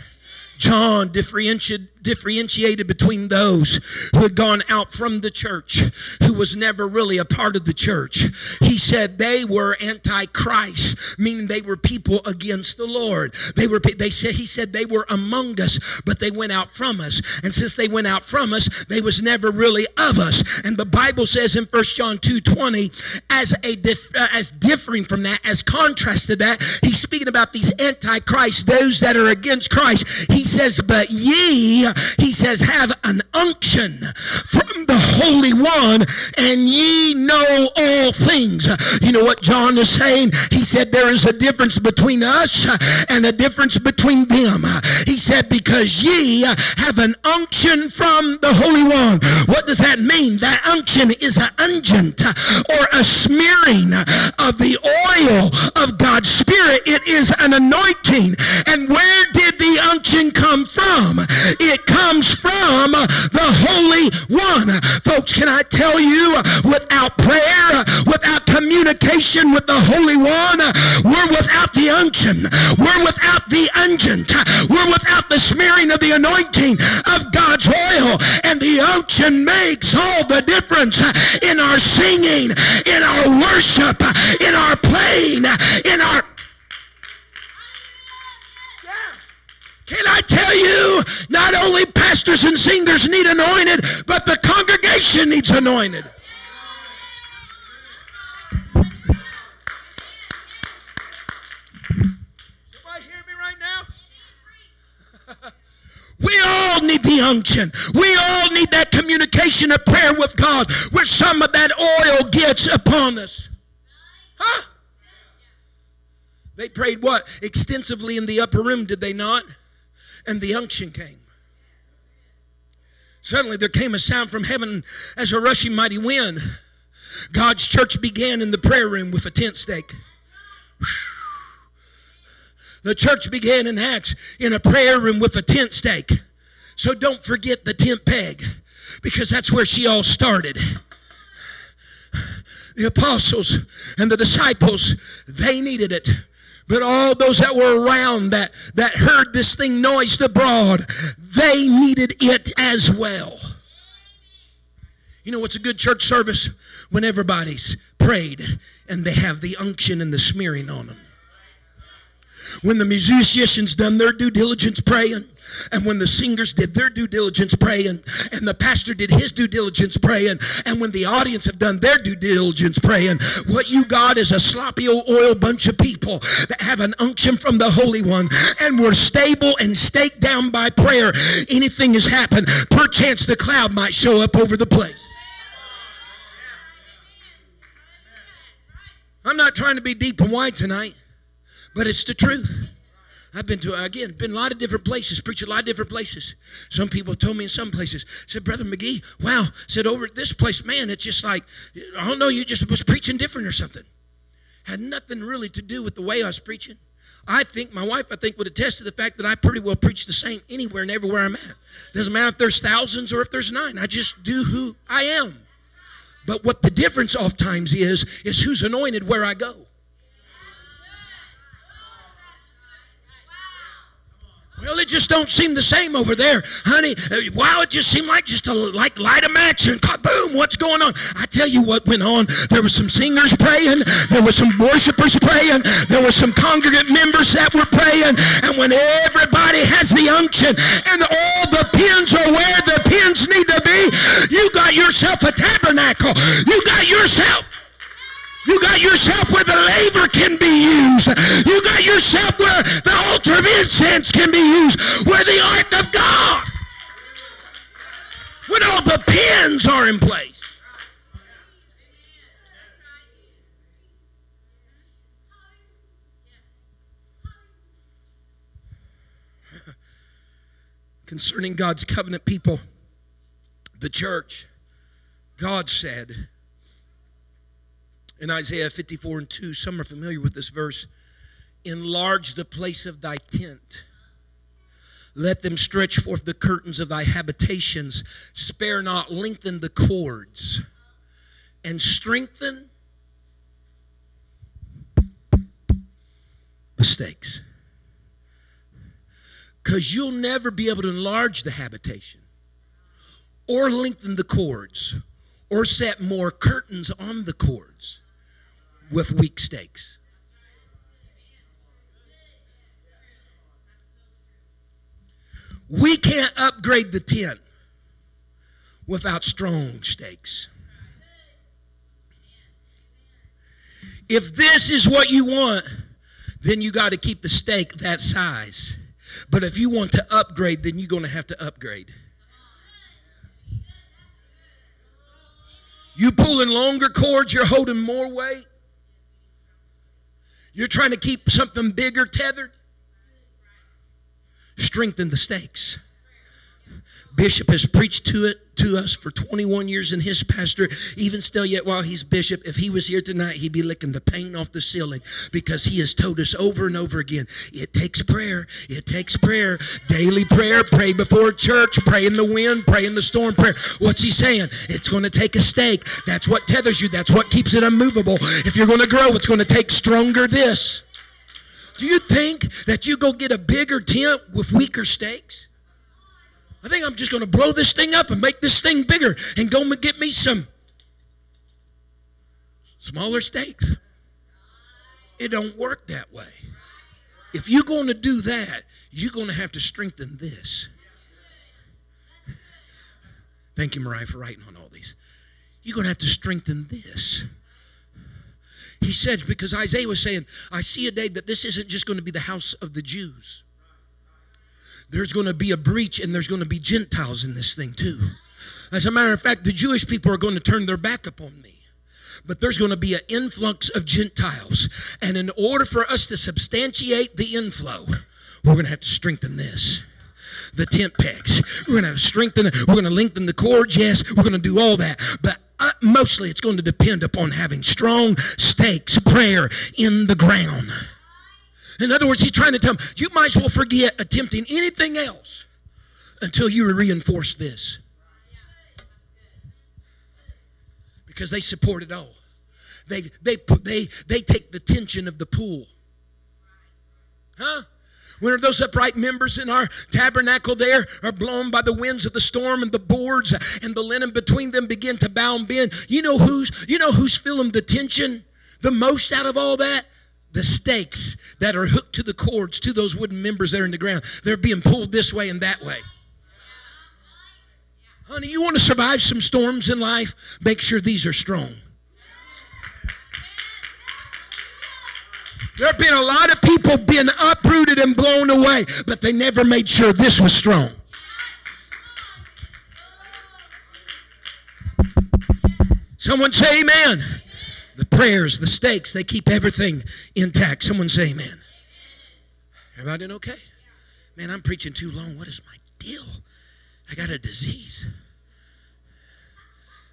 John differentiated differentiated between those who had gone out from the church, who was never really a part of the church. He said they were antichrist, meaning they were people against the Lord. They were they said he said they were among us, but they went out from us. And since they went out from us, they was never really of us. And the Bible says in First John 2:20, as a dif- uh, as differing from that, as contrast to that, he's speaking about these antichrists, those that are against Christ. He says, "But ye he says, Have an unction from the Holy One, and ye know all things. You know what John is saying? He said, There is a difference between us and a difference between them. He said, Because ye have an unction from the Holy One. What does that mean? That unction is an unguent or a smearing of the oil of God's Spirit. It is an anointing. And where did the unction come from? It It comes from the Holy One. Folks, can I tell you, without prayer, without communication with the Holy One, we're without the unction. We're without the unguent. We're without the smearing of the anointing of God's oil. And the unction makes all the difference in our singing, in our worship, in our playing, in our Can I tell you, not only pastors and singers need anointed, but the congregation needs anointed. We all need the unction. We all need that communication of prayer with God where some of that oil gets upon us. Huh? They prayed what? Extensively in the upper room, did they not? And the unction came. Suddenly there came a sound from heaven as a rushing mighty wind. God's church began in the prayer room with a tent stake. The church began in Acts in a prayer room with a tent stake. So don't forget the tent peg because that's where she all started. The apostles and the disciples, they needed it. But all those that were around that, that heard this thing noised abroad, they needed it as well. You know what's a good church service? When everybody's prayed and they have the unction and the smearing on them when the musicians done their due diligence praying and when the singers did their due diligence praying and the pastor did his due diligence praying and when the audience have done their due diligence praying what you got is a sloppy old oil bunch of people that have an unction from the holy one and were stable and staked down by prayer. Anything has happened. Perchance the cloud might show up over the place. I'm not trying to be deep and wide tonight but it's the truth. I've been to, again, been a lot of different places, preached a lot of different places. Some people told me in some places, said, Brother McGee, wow, said over at this place, man, it's just like, I don't know, you just was preaching different or something. Had nothing really to do with the way I was preaching. I think my wife, I think, would attest to the fact that I pretty well preach the same anywhere and everywhere I'm at. Doesn't matter if there's thousands or if there's nine. I just do who I am. But what the difference oftentimes is, is who's anointed where I go. Well, it just don't seem the same over there, honey. Uh, wow, it just seemed like just to like light a match and boom, what's going on? I tell you what went on. There were some singers praying, there were some worshipers praying, there were some congregant members that were praying, and when everybody has the unction and all the pins are where the pins need to be, you got yourself a tabernacle. You got yourself you got yourself where the laver can be used. You got yourself where the altar of incense can be used. Where the ark of God. When all the pins are in place. Concerning God's covenant people, the church, God said, in Isaiah 54 and 2, some are familiar with this verse. Enlarge the place of thy tent. Let them stretch forth the curtains of thy habitations. Spare not, lengthen the cords, and strengthen the stakes. Because you'll never be able to enlarge the habitation or lengthen the cords or set more curtains on the cords with weak stakes. We can't upgrade the tent without strong stakes. If this is what you want, then you got to keep the stake that size. But if you want to upgrade, then you're going to have to upgrade. You pulling longer cords, you're holding more weight. You're trying to keep something bigger tethered? Strengthen the stakes. Bishop has preached to it to us for 21 years in his pastor. Even still, yet while he's bishop, if he was here tonight, he'd be licking the paint off the ceiling because he has told us over and over again it takes prayer. It takes prayer. Daily prayer. Pray before church. Pray in the wind. Pray in the storm. Prayer. What's he saying? It's going to take a stake. That's what tethers you. That's what keeps it unmovable. If you're going to grow, it's going to take stronger this. Do you think that you go get a bigger tent with weaker stakes? I think I'm just going to blow this thing up and make this thing bigger and go and get me some smaller stakes. It don't work that way. If you're going to do that, you're going to have to strengthen this. Thank you, Mariah, for writing on all these. You're going to have to strengthen this. He said, because Isaiah was saying, I see a day that this isn't just going to be the house of the Jews there's going to be a breach and there's going to be Gentiles in this thing too. As a matter of fact, the Jewish people are going to turn their back upon me. But there's going to be an influx of Gentiles. And in order for us to substantiate the inflow, we're going to have to strengthen this the tent pegs. We're going to strengthen it. We're going to lengthen the cords. Yes, we're going to do all that. But uh, mostly it's going to depend upon having strong stakes, prayer in the ground. In other words, he's trying to tell them, you might as well forget attempting anything else until you reinforce this. Because they support it all. They, they, they, they take the tension of the pool. Huh? When are those upright members in our tabernacle there are blown by the winds of the storm and the boards and the linen between them begin to bow and bend, you know who's you know who's feeling the tension the most out of all that? The stakes that are hooked to the cords to those wooden members that are in the ground. They're being pulled this way and that way. Honey, you want to survive some storms in life? Make sure these are strong. There have been a lot of people being uprooted and blown away, but they never made sure this was strong. Someone say amen the prayers, the stakes, they keep everything intact. Someone say amen. Everybody doing okay? Man, I'm preaching too long. What is my deal? I got a disease.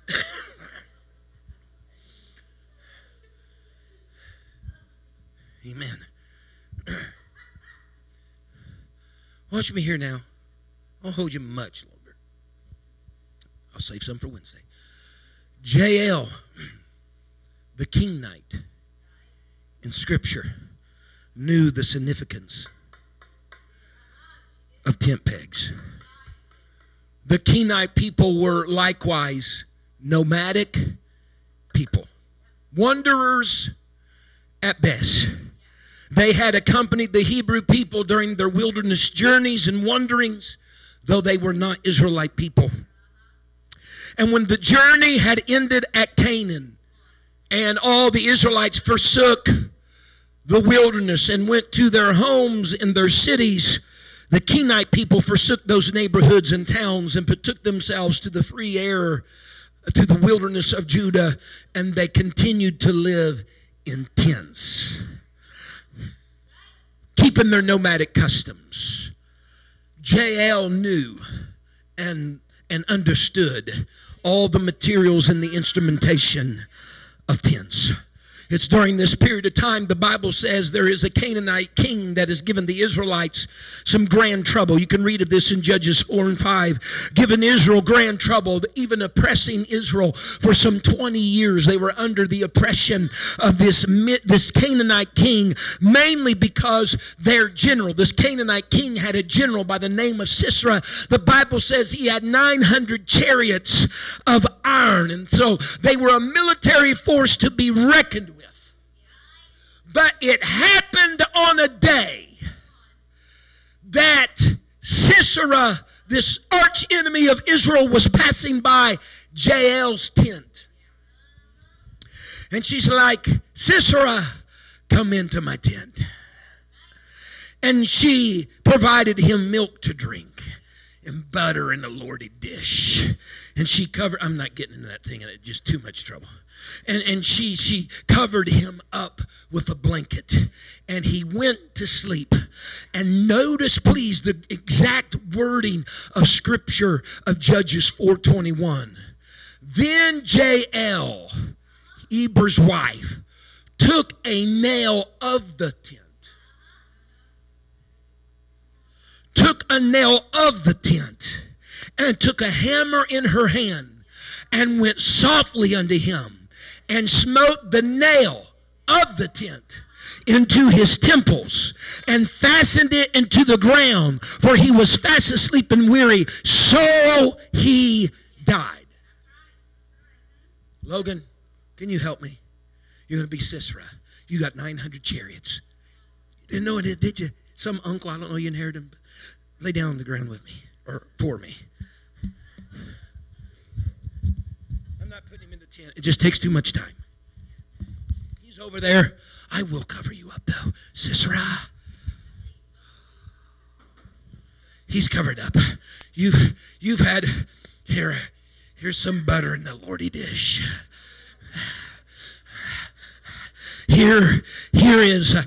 Amen. Watch me here now. I'll hold you much longer. I'll save some for Wednesday. Jael the Kenite in Scripture knew the significance of tent pegs. The Kenite people were likewise nomadic people, wanderers at best. They had accompanied the Hebrew people during their wilderness journeys and wanderings, though they were not Israelite people. And when the journey had ended at Canaan, and all the Israelites forsook the wilderness and went to their homes in their cities. The Kenite people forsook those neighborhoods and towns and betook themselves to the free air, to the wilderness of Judah, and they continued to live in tents, keeping their nomadic customs. Jael knew and, and understood all the materials and the instrumentation of tents. It's during this period of time the Bible says there is a Canaanite king that has given the Israelites some grand trouble. You can read of this in Judges 4 and 5. Given Israel grand trouble, even oppressing Israel for some 20 years. They were under the oppression of this, this Canaanite king, mainly because their general, this Canaanite king, had a general by the name of Sisera. The Bible says he had 900 chariots of iron. And so they were a military force to be reckoned with. But it happened on a day that Sisera, this arch enemy of Israel, was passing by Jael's tent. And she's like, Sisera, come into my tent. And she provided him milk to drink and butter in a lordy dish. And she covered, I'm not getting into that thing, it's just too much trouble. And, and she, she covered him up with a blanket, and he went to sleep. And notice, please, the exact wording of Scripture of Judges 421. Then Jael, Eber's wife, took a nail of the tent took a nail of the tent and took a hammer in her hand and went softly unto him and smote the nail of the tent into his temples and fastened it into the ground for he was fast asleep and weary so he died. Logan can you help me? You're going to be sisera. You got 900 chariots. You didn't know it did you? Some uncle i don't know you inherited Lay down on the ground with me, or for me. I'm tent. It just takes too much time. He's over there. I will cover you up, though. Sisera. He's covered up. You've you've had here. Here's some butter in the lordy dish. Here, here is uh,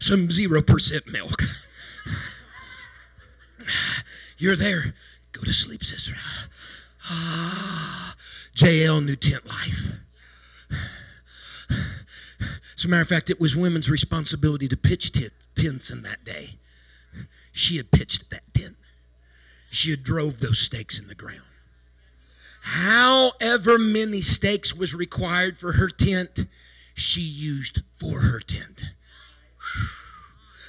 some zero percent milk. You're there. Go to sleep, Sisera. Ah, Jael knew Tent Life. As a matter of fact, it was women's responsibility to pitch t- tents in that day. She had pitched that tent. She had drove those stakes in the ground. However many stakes was required for her tent, she used for her tent.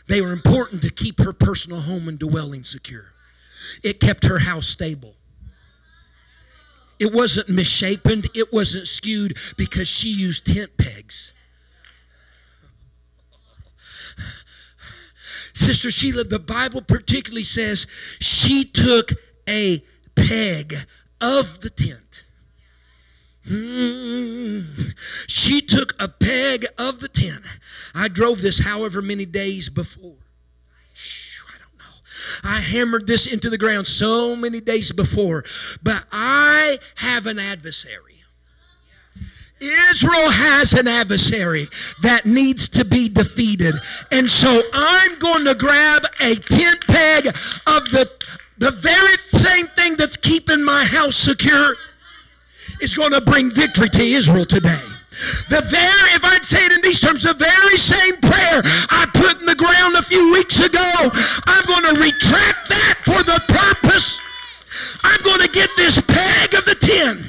They were important to keep her personal home and dwelling secure. It kept her house stable. It wasn't misshapen, it wasn't skewed because she used tent pegs. Sister Sheila, the Bible particularly says she took a peg of the tent. Mm. She took a peg of the tent I drove this however many days before. Know. I hammered this into the ground so many days before, but I have an adversary. Israel has an adversary that needs to be defeated. And so I'm going to grab a tent peg of the, the very same thing that's keeping my house secure is going to bring victory to Israel today. The very, if I'd say it in these terms, the very same prayer I put in the ground a few weeks ago, I'm going to retract that for the purpose. I'm going to get this peg of the tin.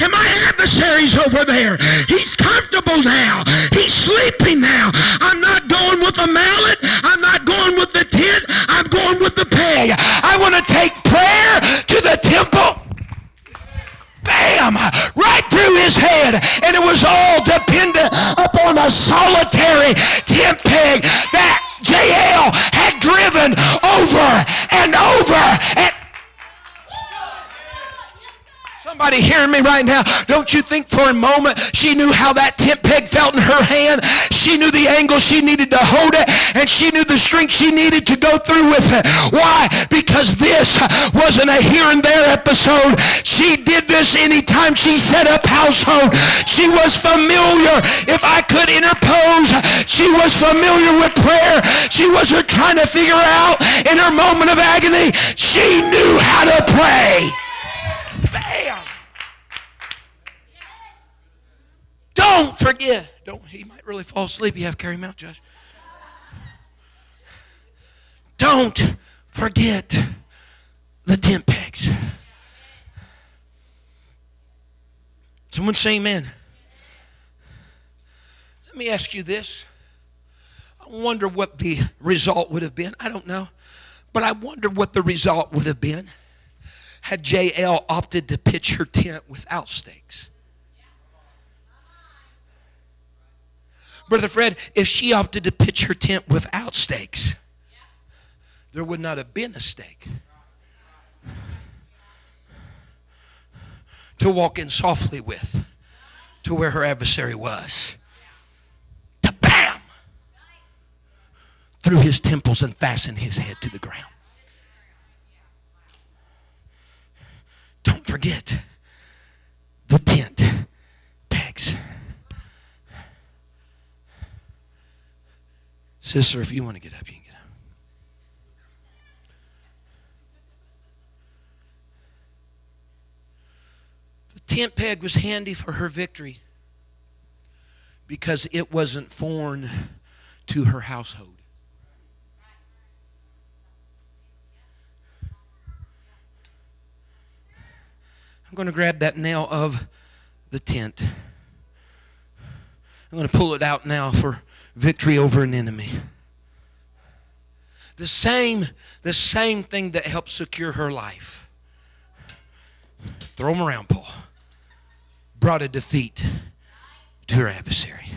And my adversary's over there. He's comfortable now. He's sleeping now. I'm not going with a mallet. Through his head. And it was all dependent upon a solitary tent peg that Hearing me right now, don't you think for a moment she knew how that tent peg felt in her hand? She knew the angle she needed to hold it, and she knew the strength she needed to go through with it. Why? Because this wasn't a here and there episode. She did this anytime she set up household. She was familiar. If I could interpose, she was familiar with prayer. She wasn't trying to figure out in her moment of agony. She knew how to pray. Bam! Don't forget. Don't. He might really fall asleep. You have to carry him out, Josh. Don't forget the tent pegs. Someone say amen. Let me ask you this. I wonder what the result would have been. I don't know. But I wonder what the result would have been had Jael opted to pitch her tent without stakes. Brother Fred, if she opted to pitch her tent without stakes, there would not have been a stake. To walk in softly with to where her adversary was. To bam! Through his temples and fasten his head to the ground. Don't forget. Sister, if you want to get up, you can get up. The tent peg was handy for her victory because it wasn't foreign to her household. I'm going to grab that nail of the tent. I'm going to pull it out now for victory over an enemy. The same, the same thing that helped secure her life. Throw them around, Paul. Brought a defeat to her adversary.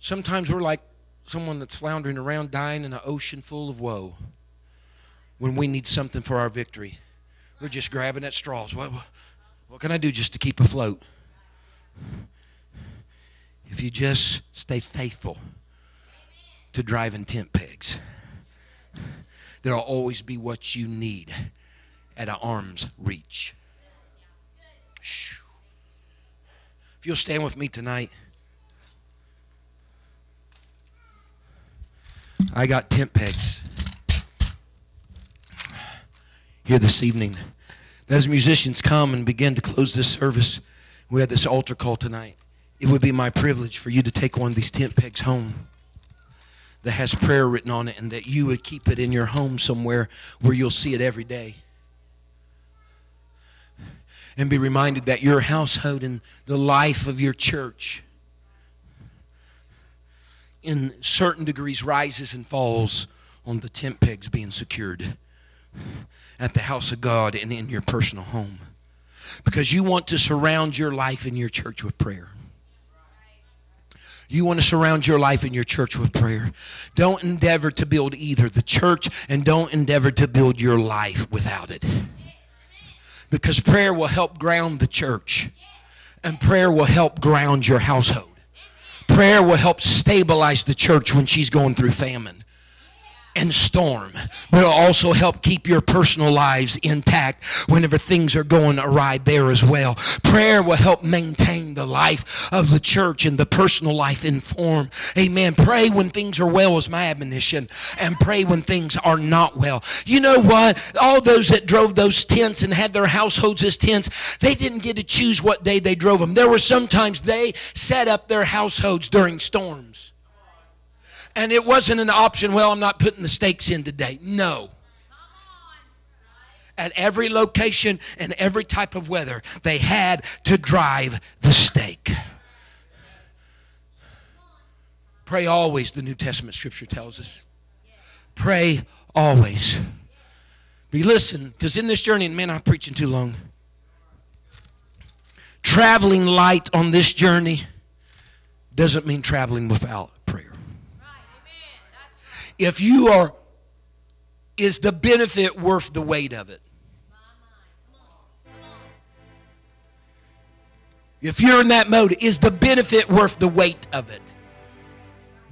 Sometimes we're like someone that's floundering around dying in an ocean full of woe when we need something for our victory. We're just grabbing at straws. What, what can I do just to keep afloat? If you just stay faithful to driving tent pegs, there'll always be what you need at an arm's reach. If you'll stand with me tonight, I got tent pegs here this evening. As musicians come and begin to close this service, we had this altar call tonight. It would be my privilege for you to take one of these tent pegs home that has prayer written on it and that you would keep it in your home somewhere where you'll see it every day. And be reminded that your household and the life of your church in certain degrees rises and falls on the tent pegs being secured at the house of God and in your personal home. Because you want to surround your life in your church with prayer. You want to surround your life and your church with prayer. Don't endeavor to build either the church and don't endeavor to build your life without it. Because prayer will help ground the church, and prayer will help ground your household. Prayer will help stabilize the church when she's going through famine and storm, but it'll also help keep your personal lives intact whenever things are going awry there as well. Prayer will help maintain the life of the church and the personal life in form. Amen. Pray when things are well is my admonition, and pray when things are not well. You know what? All those that drove those tents and had their households as tents, they didn't get to choose what day they drove them. There were sometimes they set up their households during storms. And it wasn't an option, well, I'm not putting the stakes in today. No. At every location and every type of weather, they had to drive the stake. Pray always, the New Testament scripture tells us. Pray always. Be listen, because in this journey, and man, I'm preaching too long. Traveling light on this journey doesn't mean traveling without if you are, is the benefit worth the weight of it? If you're in that mode, is the benefit worth the weight of it?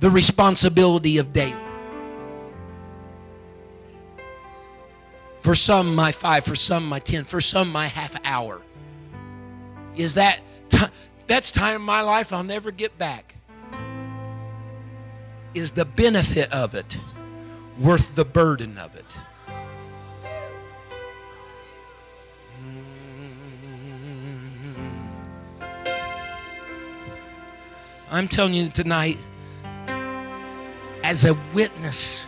The responsibility of daily. For some, my five. For some, my ten. For some, my half hour. Is that t- that's time in my life I'll never get back? Is the benefit of it worth the burden of it? I'm telling you tonight, as a witness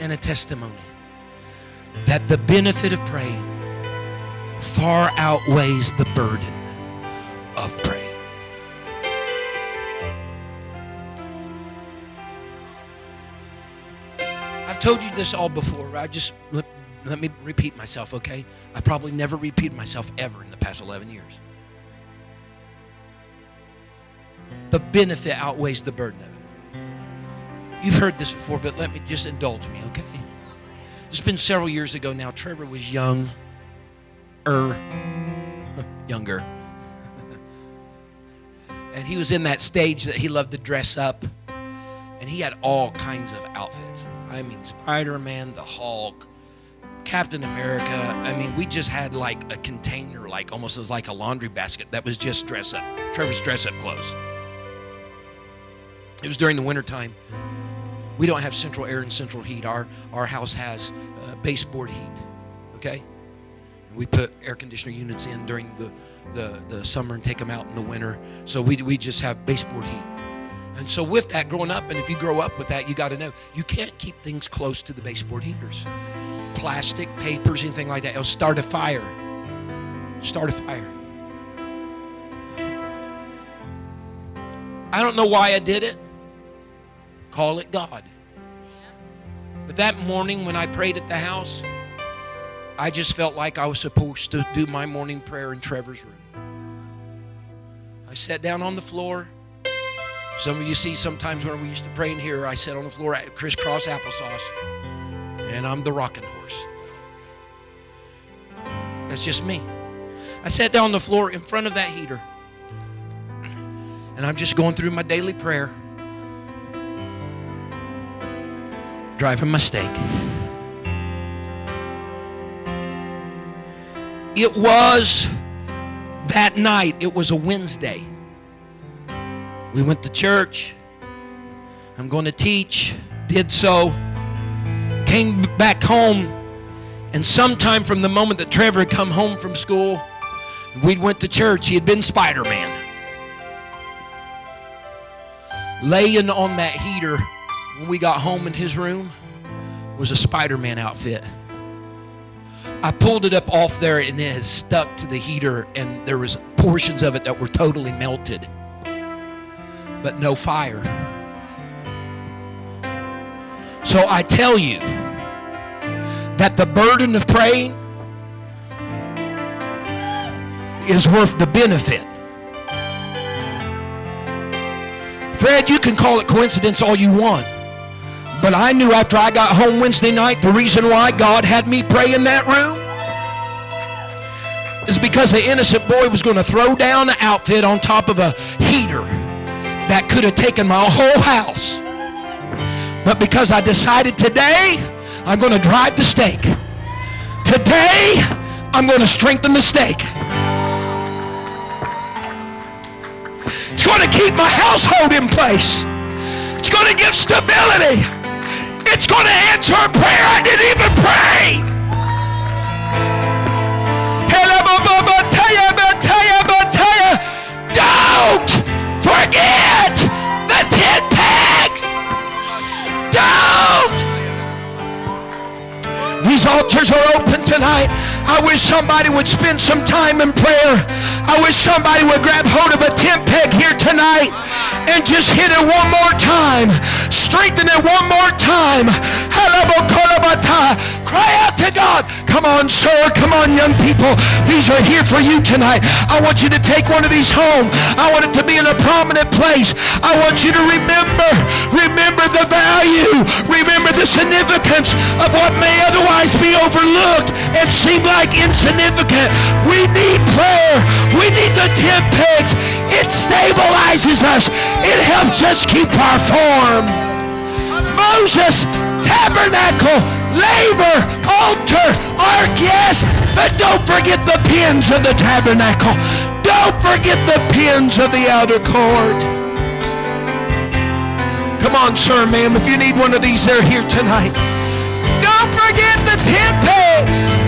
and a testimony, that the benefit of praying far outweighs the burden told you this all before. I just let, let me repeat myself, okay? I probably never repeated myself ever in the past 11 years. The benefit outweighs the burden of it. You've heard this before, but let me just indulge me, okay? It's been several years ago now. Trevor was young, er, younger. and he was in that stage that he loved to dress up. And he had all kinds of. I mean, Spider Man, the Hulk, Captain America, I mean, we just had like a container, like almost as like a laundry basket that was just dress up, Trevor's dress up clothes. It was during the wintertime. We don't have central air and central heat. Our, our house has uh, baseboard heat, okay? We put air conditioner units in during the, the, the summer and take them out in the winter. So we, we just have baseboard heat. And so with that, growing up, and if you grow up with that, you got to know you can't keep things close to the baseboard heaters. Plastic, papers, anything like that. It'll start a fire. Start a fire. I don't know why I did it. Call it God. But that morning when I prayed at the house, I just felt like I was supposed to do my morning prayer in Trevor's room. I sat down on the floor. Some of you see sometimes when we used to pray in here, I sat on the floor at crisscross applesauce, and I'm the rocking horse. That's just me. I sat down on the floor in front of that heater, and I'm just going through my daily prayer, driving my stake. It was that night, it was a Wednesday. We went to church. I'm going to teach. Did so. Came back home. And sometime from the moment that Trevor had come home from school, we went to church. He had been Spider Man. Laying on that heater when we got home in his room was a Spider Man outfit. I pulled it up off there and it has stuck to the heater and there was portions of it that were totally melted but no fire. So I tell you that the burden of praying is worth the benefit. Fred, you can call it coincidence all you want. But I knew after I got home Wednesday night, the reason why God had me pray in that room is because the innocent boy was going to throw down the outfit on top of a heater that could have taken my whole house. But because I decided today, I'm going to drive the stake. Today, I'm going to strengthen the stake. It's going to keep my household in place. It's going to give stability. It's going to answer a prayer I didn't even pray. Altars are open tonight. I wish somebody would spend some time in prayer. I wish somebody would grab hold of a tent peg here tonight and just hit it one more time. Strengthen it one more time. Cry out to God. Come on, sir. Come on, young people. These are here for you tonight. I want you to take one of these home. I want it to be in a prominent place. I want you to remember, remember the value. Remember the significance of what may otherwise be overlooked and seem like insignificant. We need prayer. We need the tent pegs. It stabilizes us. It helps us keep our form. Moses, tabernacle, laver, altar, ark, yes, but don't forget the pins of the tabernacle. Don't forget the pins of the outer court. Come on, sir, ma'am, if you need one of these, they're here tonight. Don't forget the tent pegs.